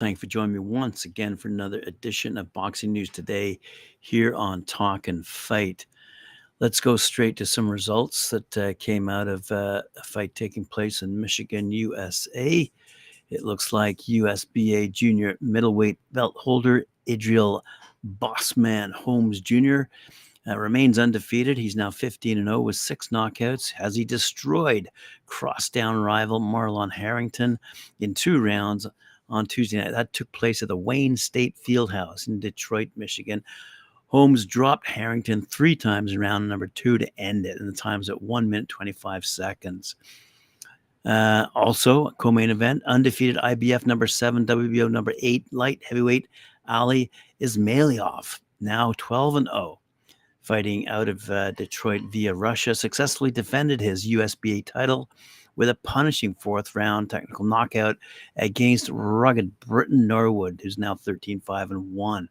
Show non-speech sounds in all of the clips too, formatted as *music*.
Thank you for joining me once again for another edition of Boxing News Today here on Talkin Fight. Let's go straight to some results that uh, came out of uh, a fight taking place in Michigan, USA. It looks like USBA junior middleweight belt holder Adriel Bossman Holmes Jr. Uh, remains undefeated. He's now 15 and 0 with six knockouts. Has he destroyed crosstown rival Marlon Harrington in two rounds on Tuesday night? That took place at the Wayne State Fieldhouse in Detroit, Michigan. Holmes dropped Harrington three times in round number two to end it, and the time's at one minute 25 seconds. Uh, also, a co-main event, undefeated IBF number seven, WBO number eight, light heavyweight Ali Ismailov, now 12 and 0, fighting out of uh, Detroit via Russia, successfully defended his USBA title with a punishing fourth round technical knockout against rugged Britton Norwood, who's now 13 5 and 1.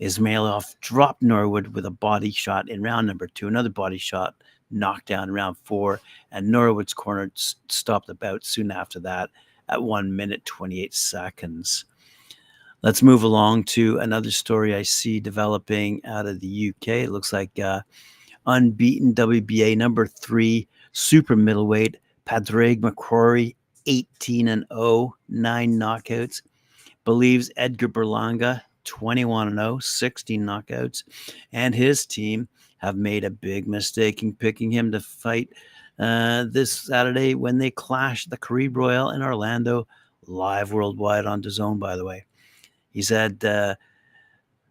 Ismailov dropped Norwood with a body shot in round number two, another body shot knocked down in round four, and Norwood's corner stopped the bout soon after that at one minute 28 seconds. Let's move along to another story I see developing out of the UK. It looks like uh, unbeaten WBA number three super middleweight Padraig McCrory, 18 and 0, nine knockouts. Believes Edgar Berlanga, 21 and 0, 16 knockouts. And his team have made a big mistake in picking him to fight uh, this Saturday when they clash the Caribe Royale in Orlando, live worldwide on DAZN, by the way. He said, uh,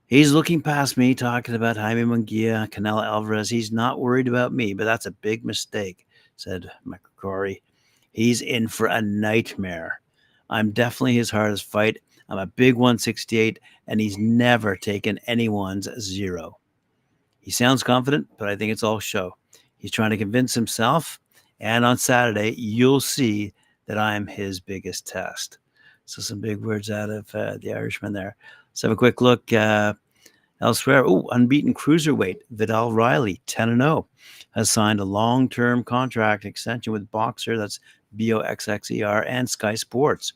He's looking past me, talking about Jaime Munguia, Canelo Alvarez. He's not worried about me, but that's a big mistake, said McCrory. He's in for a nightmare. I'm definitely his hardest fight. I'm a big 168, and he's never taken anyone's zero. He sounds confident, but I think it's all show. He's trying to convince himself, and on Saturday, you'll see that I'm his biggest test. So some big words out of uh, the Irishman there. Let's have a quick look uh, elsewhere. Oh, unbeaten cruiserweight Vidal Riley, 10 and 0, has signed a long-term contract extension with Boxxer, That's B-O-X-X-E-R and Sky Sports.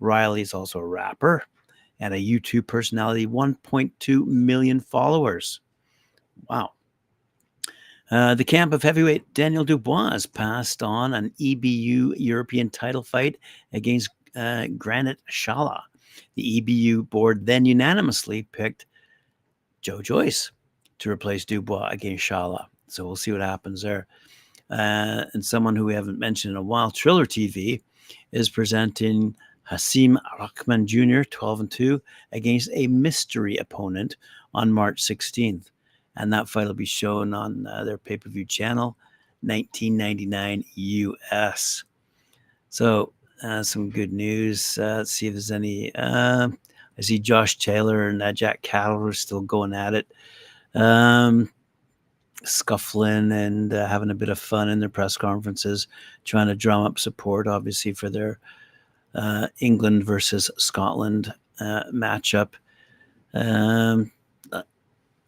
Riley is also a rapper and a YouTube personality, 1.2 million followers. Wow. Uh, the camp of heavyweight Daniel Dubois passed on an EBU European title fight against uh, Granit Shala. The EBU board then unanimously picked Joe Joyce to replace Dubois against Shala. So we'll see what happens there. Uh, and someone who we haven't mentioned in a while, Triller TV, is presenting Hasim Rahman Jr., 12 and 2, against a mystery opponent on March 16th. And that fight will be shown on uh, their pay per view channel, 1999 US. So uh, some good news. Uh, let's see if there's any. Uh, I see Josh Taylor and uh, Jack Catterall are still going at it, um, scuffling and uh, having a bit of fun in their press conferences, trying to drum up support, obviously, for their uh, England versus Scotland matchup. Um,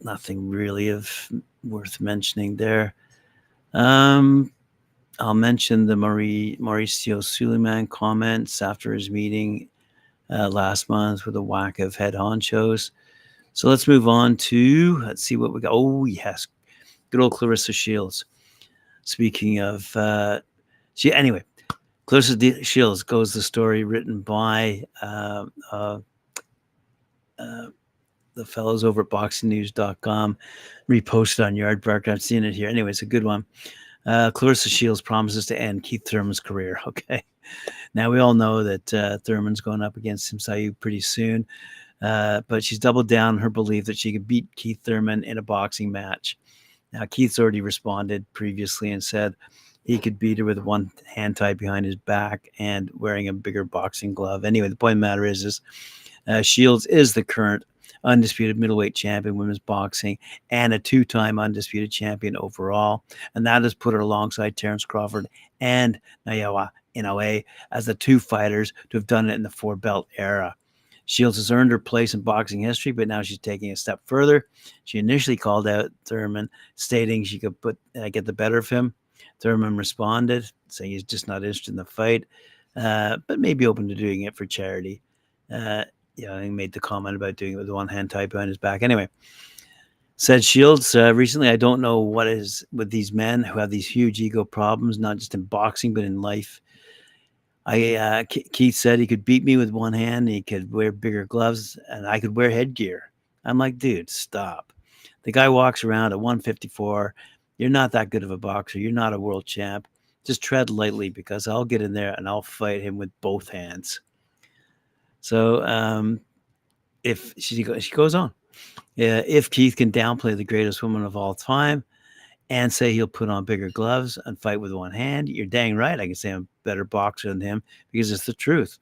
nothing really of worth mentioning there. Um, I'll mention the Marie, Mauricio Sulaiman comments after his meeting uh, last month with a whack of head honchos. So let's move on to let's see what we got. Oh yes, good old Claressa Shields. Speaking of, uh, she anyway, Claressa Shields goes the story written by uh, uh, uh, the fellows over at BoxingNews.com, reposted on Yardbark. I've seen it here. Anyway, it's a good one. Uh, Claressa Shields promises to end Keith Thurman's career. *laughs* Okay. Now we all know that uh, Thurman's going up against Tim Tszyu pretty soon, uh, but she's doubled down her belief that she could beat Keith Thurman in a boxing match. Now Keith's already responded previously and said he could beat her with one hand tied behind his back and wearing a bigger boxing glove. Anyway, the point of the matter is, is uh, Shields is the current undisputed middleweight champion women's boxing and a two-time undisputed champion overall. And that has put her alongside Terence Crawford and Naoya Inoue as the two fighters to have done it in the four belt era. Shields has earned her place in boxing history, but now she's taking a step further. She initially called out Thurman, stating she could put uh, get the better of him. Thurman responded, saying he's just not interested in the fight, uh, but maybe open to doing it for charity. Uh, yeah, he made the comment about doing it with one hand tied behind his back. Anyway, said Shields uh, recently, I don't know what is with these men who have these huge ego problems, not just in boxing, but in life. I uh, Keith said he could beat me with one hand, he could wear bigger gloves, and I could wear headgear. I'm like, dude, stop. The guy walks around at 154. You're not that good of a boxer. You're not a world champ. Just tread lightly because I'll get in there and I'll fight him with both hands. So um, if she, she goes on, uh, if Keith can downplay the greatest woman of all time, and say he'll put on bigger gloves and fight with one hand, you're dang right. I can say I'm a better boxer than him because it's the truth.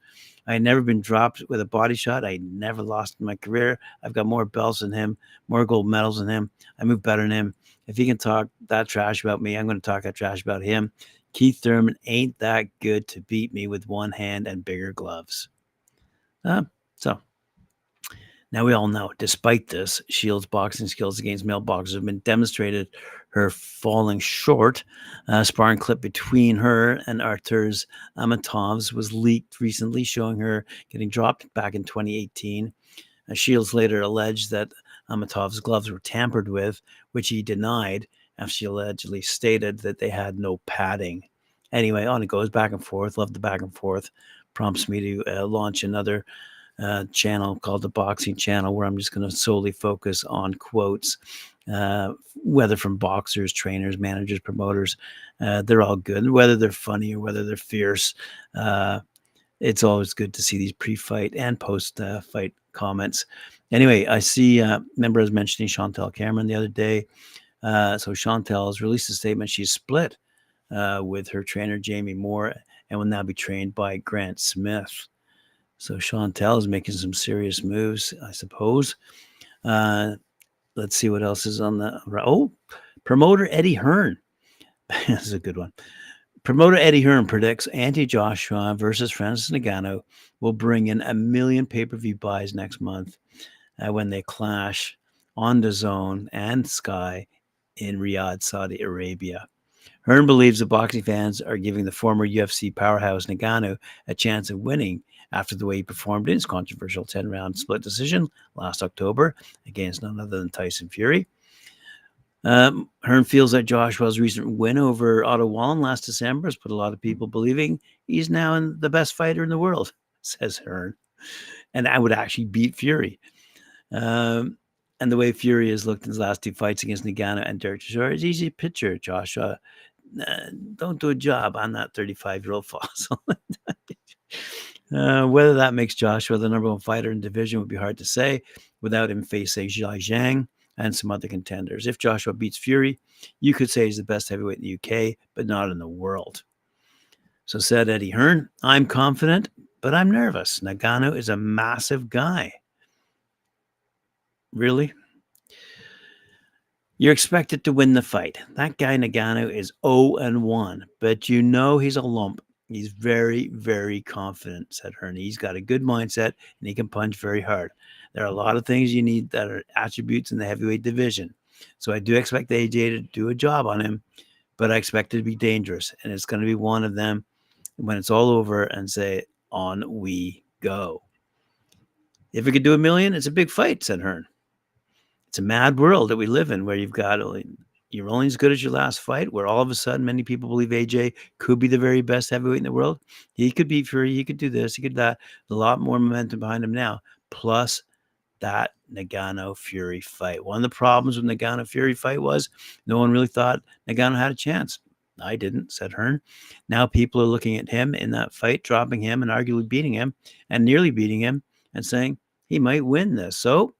I never been dropped with a body shot. I never lost in my career. I've got more belts than him, more gold medals than him. I move better than him. If he can talk that trash about me, I'm going to talk that trash about him. Keith Thurman ain't that good to beat me with one hand and bigger gloves. Uh, so now we all know, despite this, Shields' boxing skills against male boxers have been demonstrated. Her falling short, a sparring clip between her and Arturs Amatovs was leaked recently, showing her getting dropped back in 2018. Uh, Shields later alleged that Amatov's gloves were tampered with, which he denied after she allegedly stated that they had no padding. Anyway, on it goes back and forth. Love the back and forth. Prompts me to uh, launch another uh, channel called the Boxing Channel, where I'm just going to solely focus on quotes, uh, whether from boxers, trainers, managers, promoters. Uh, they're all good, whether they're funny or whether they're fierce. Uh, it's always good to see these pre-fight and post-fight comments. Anyway, I see. Uh, remember, I was mentioning Chantel Cameron the other day. Uh, so Chantel has released a statement. She's split with her trainer Jamie Moore and will now be trained by Grant Smith. So Chantel is making some serious moves, I suppose. Uh, let's see what else is on the oh promoter Eddie Hearn. *laughs* this is a good one. Promoter Eddie Hearn predicts Anthony Joshua versus Francis Ngannou will bring in a million pay-per-view buys next month uh, when they clash on DAZN and Sky in Riyadh, Saudi Arabia. Hearn believes the boxing fans are giving the former UFC powerhouse Ngannou a chance of winning after the way he performed in his controversial 10 round split decision last October against none other than Tyson Fury. Um, Hearn feels that Joshua's recent win over Otto Wallin last December has put a lot of people believing he's now the best fighter in the world, *laughs* says Hearn. And I would actually beat Fury. Um, and the way Fury has looked in his last two fights against Ngannou and Derek Chisora is easy to picture Joshua. Uh, don't do a job on that 35 year old fossil. *laughs* Uh, whether that makes Joshua the number one fighter in division would be hard to say without him facing Zhilei Zhang and some other contenders. If Joshua beats Fury, you could say he's the best heavyweight in the UK, but not in the world. So said Eddie Hearn, I'm confident, but I'm nervous. Ngannou is a massive guy. Really? You're expected to win the fight. That guy Ngannou is 0 and 1, but you know he's a lump He's very, very confident, said Hearn. He's got a good mindset and he can punch very hard. There are a lot of things you need that are attributes in the heavyweight division. So I do expect AJ to do a job on him, but I expect it to be dangerous. And it's going to be one of them when it's all over and say, on we go. If we could do a million, it's a big fight, said Hearn. It's a mad world that we live in where you've got you're only as good as your last fight, where all of a sudden many people believe AJ could be the very best heavyweight in the world. He could beat Fury, he could do this, he could that. A lot more momentum behind him now. Plus that Ngannou Fury fight. One of the problems with Ngannou Fury fight was no one really thought Ngannou had a chance. I didn't, said Hearn. Now people are looking at him in that fight, dropping him and arguably beating him and nearly beating him and saying he might win this. So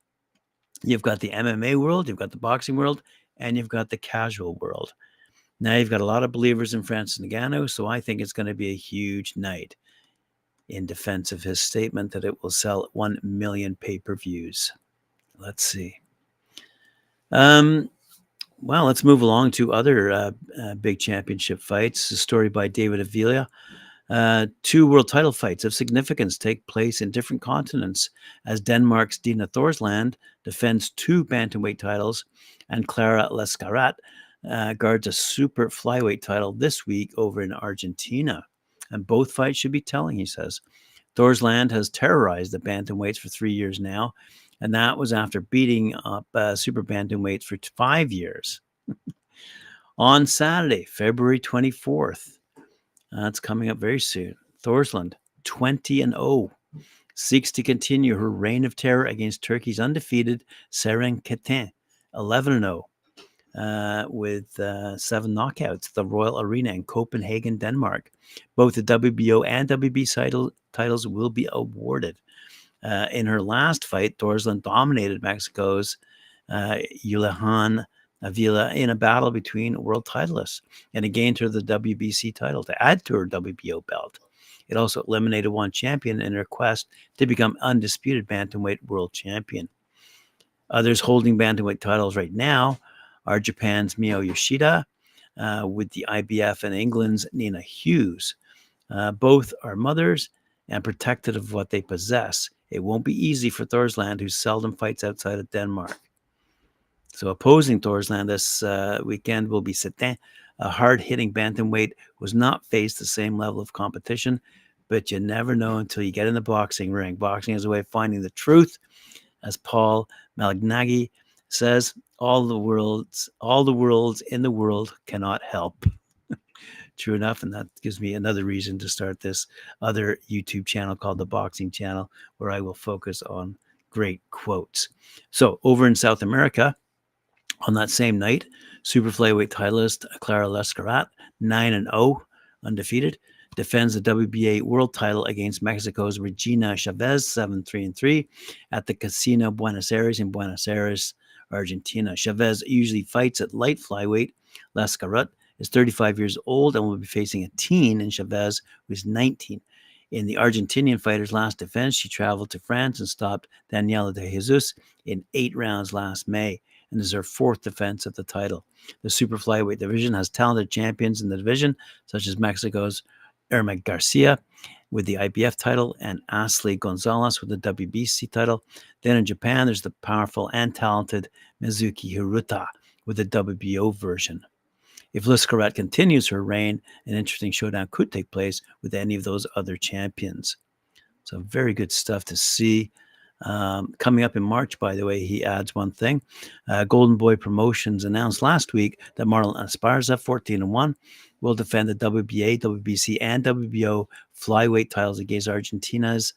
you've got the MMA world, you've got the boxing world, and you've got the casual world. Now you've got a lot of believers in Francis Ngannou, so I think it's going to be a huge night in defense of his statement that it will sell 1 million pay-per-views. Let's see. Um, well, let's move along to other uh, uh, big championship fights. A story by David Avila. Uh, two world title fights of significance take place in different continents as Denmark's Dina Thorslund defends two bantamweight titles and Clara Lescurat uh, guards a super flyweight title this week over in Argentina. And both fights should be telling, he says. Thorslund has terrorized the bantamweights for three years now, and that was after beating up uh, super bantamweights for t- five years. *laughs* On Saturday, February 24th, that's coming up very soon. Thorslund, 20 and 0, seeks to continue her reign of terror against Turkey's undefeated Serenketin, 11 and 0 uh, with uh, seven knockouts, the Royal Arena in Copenhagen, Denmark. Both the WBO and WB title, titles will be awarded. Uh, in her last fight, Thorslund dominated Mexico's uh, Yulihan Avila in a battle between world titleists and it gained her the WBC title to add to her WBO belt. It also eliminated one champion in her quest to become undisputed bantamweight world champion. Others holding bantamweight titles right now are Japan's Mio Yoshida uh, with the IBF and England's Nina Hughes. Uh, both are mothers and protected of what they possess. It won't be easy for Thorslund, who seldom fights outside of Denmark. So opposing Thorslund this uh, weekend will be Setin, a hard-hitting bantamweight who has not faced the same level of competition. But you never know until you get in the boxing ring. Boxing is a way of finding the truth, as Paul Malignaggi says all the worlds all the worlds in the world cannot help. *laughs* True enough and that gives me another reason to start this other youtube channel called the boxing channel where i will focus on great quotes. So over in south america on that same night super flyweight titleist clara lescurat 9 and 0 undefeated defends the WBA world title against Mexico's Regina Chavez 7 3 and 3 at the Casino Buenos Aires in Buenos Aires Argentina. Chavez usually fights at light flyweight. Lescurat is 35 years old and will be facing a teen in Chavez, who is 19. In the Argentinian fighter's last defense, she traveled to France and stopped Daniela de Jesus in eight rounds last May, and is her fourth defense of the title. The super flyweight division has talented champions in the division, such as Mexico's Irma Garcia with the IBF title and Ashley Gonzalez with the WBC title. Then in Japan, there's the powerful and talented Mizuki Hiruta with the WBO version. If Lescurat continues her reign, an interesting showdown could take place with any of those other champions. So, very good stuff to see. Um, coming up in March, by the way, he adds one thing. Uh, Golden Boy Promotions announced last week that Marlen Esparza, 14 and 1, will defend the WBA, WBC, and WBO flyweight titles against Argentina's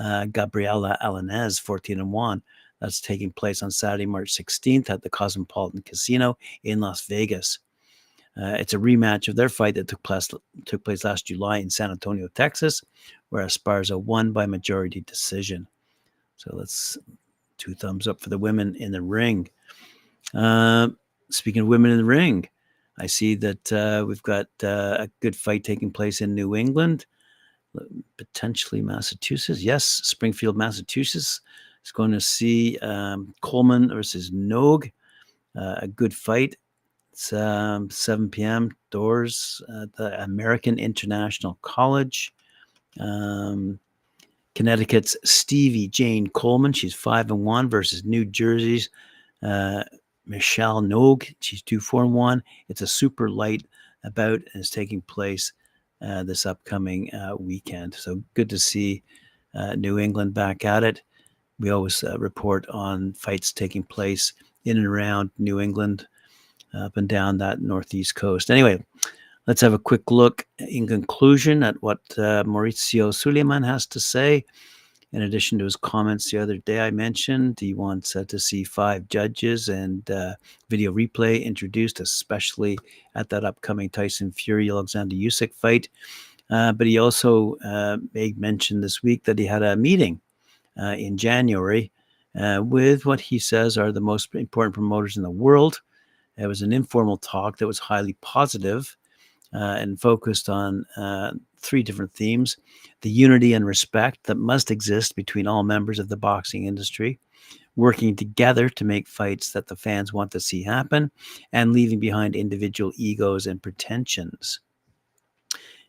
uh, Gabriela Alaniz, 14 and 1. That's taking place on Saturday, March 16th at the Cosmopolitan Casino in Las Vegas. Uh, it's a rematch of their fight that took place took place last July in San Antonio, Texas, where Esparza won by majority decision. So let's two thumbs up for the women in the ring. Uh, speaking of women in the ring, I see that uh, we've got uh, a good fight taking place in New England, potentially Massachusetts. Yes, Springfield, Massachusetts is going to see um, Coleman versus Nogue. Uh, a good fight. It's um, 7 p.m. doors at the American International College. Um, Connecticut's Stevie Jane Coleman. She's five and one versus New Jersey's uh, Michelle Nogue. She's two four and one. It's a super light bout and it's taking place uh, this upcoming uh, weekend. So good to see uh, New England back at it. We always uh, report on fights taking place in and around New England, up and down that northeast coast. Anyway, Let's have a quick look in conclusion at what uh, Mauricio Sulaiman has to say. In addition to his comments the other day, I mentioned he wants uh, to see five judges and uh, video replay introduced, especially at that upcoming Tyson Fury Alexander Usyk fight. Uh, but he also uh, made mention this week that he had a meeting uh, in January with what he says are the most important promoters in the world. It was an informal talk that was highly positive uh, and focused on uh, three different themes the unity and respect that must exist between all members of the boxing industry, working together to make fights that the fans want to see happen, and leaving behind individual egos and pretensions.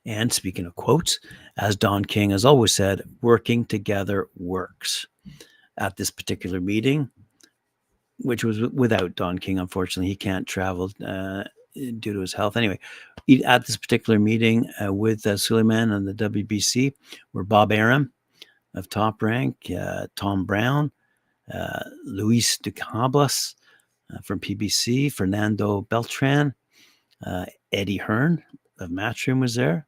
And speaking of quotes, as Don King has always said, working together works. At this particular meeting, which was without Don King, unfortunately, he can't travel uh, due to his health. Anyway, at this particular meeting uh, with uh, Sulaiman and the WBC were Bob Arum, of Top Rank, uh, Tom Brown, uh, Luis DeCubas uh, from PBC, Fernando Beltran, uh, Eddie Hearn of Matchroom was there,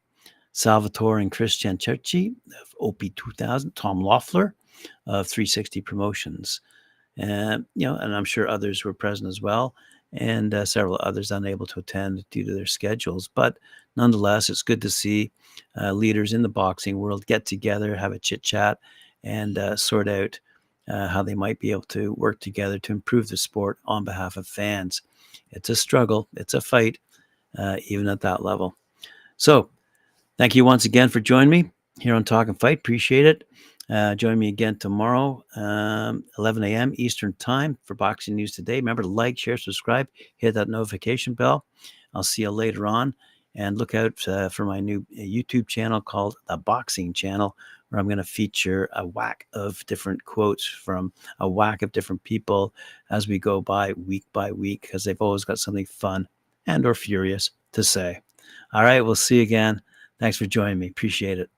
Salvatore and Christian Cherchi of OP2000, Tom Loeffler of 360 Promotions. And, you know, and I'm sure others were present as well, and uh, several others unable to attend due to their schedules. But nonetheless, it's good to see uh, leaders in the boxing world get together, have a chit chat, and uh, sort out uh, how they might be able to work together to improve the sport on behalf of fans. It's a struggle, it's a fight, uh, even at that level. So, thank you once again for joining me here on Talkin Fight. Appreciate it. Uh, join me again tomorrow, um, 11 a.m. Eastern Time for Boxing News Today. Remember to like, share, subscribe, hit that notification bell. I'll see you later on. And look out uh, for my new uh, YouTube channel called The Boxing Channel, where I'm going to feature a whack of different quotes from a whack of different people as we go by week by week, because they've always got something fun and or furious to say. All right, we'll see you again. Thanks for joining me. Appreciate it.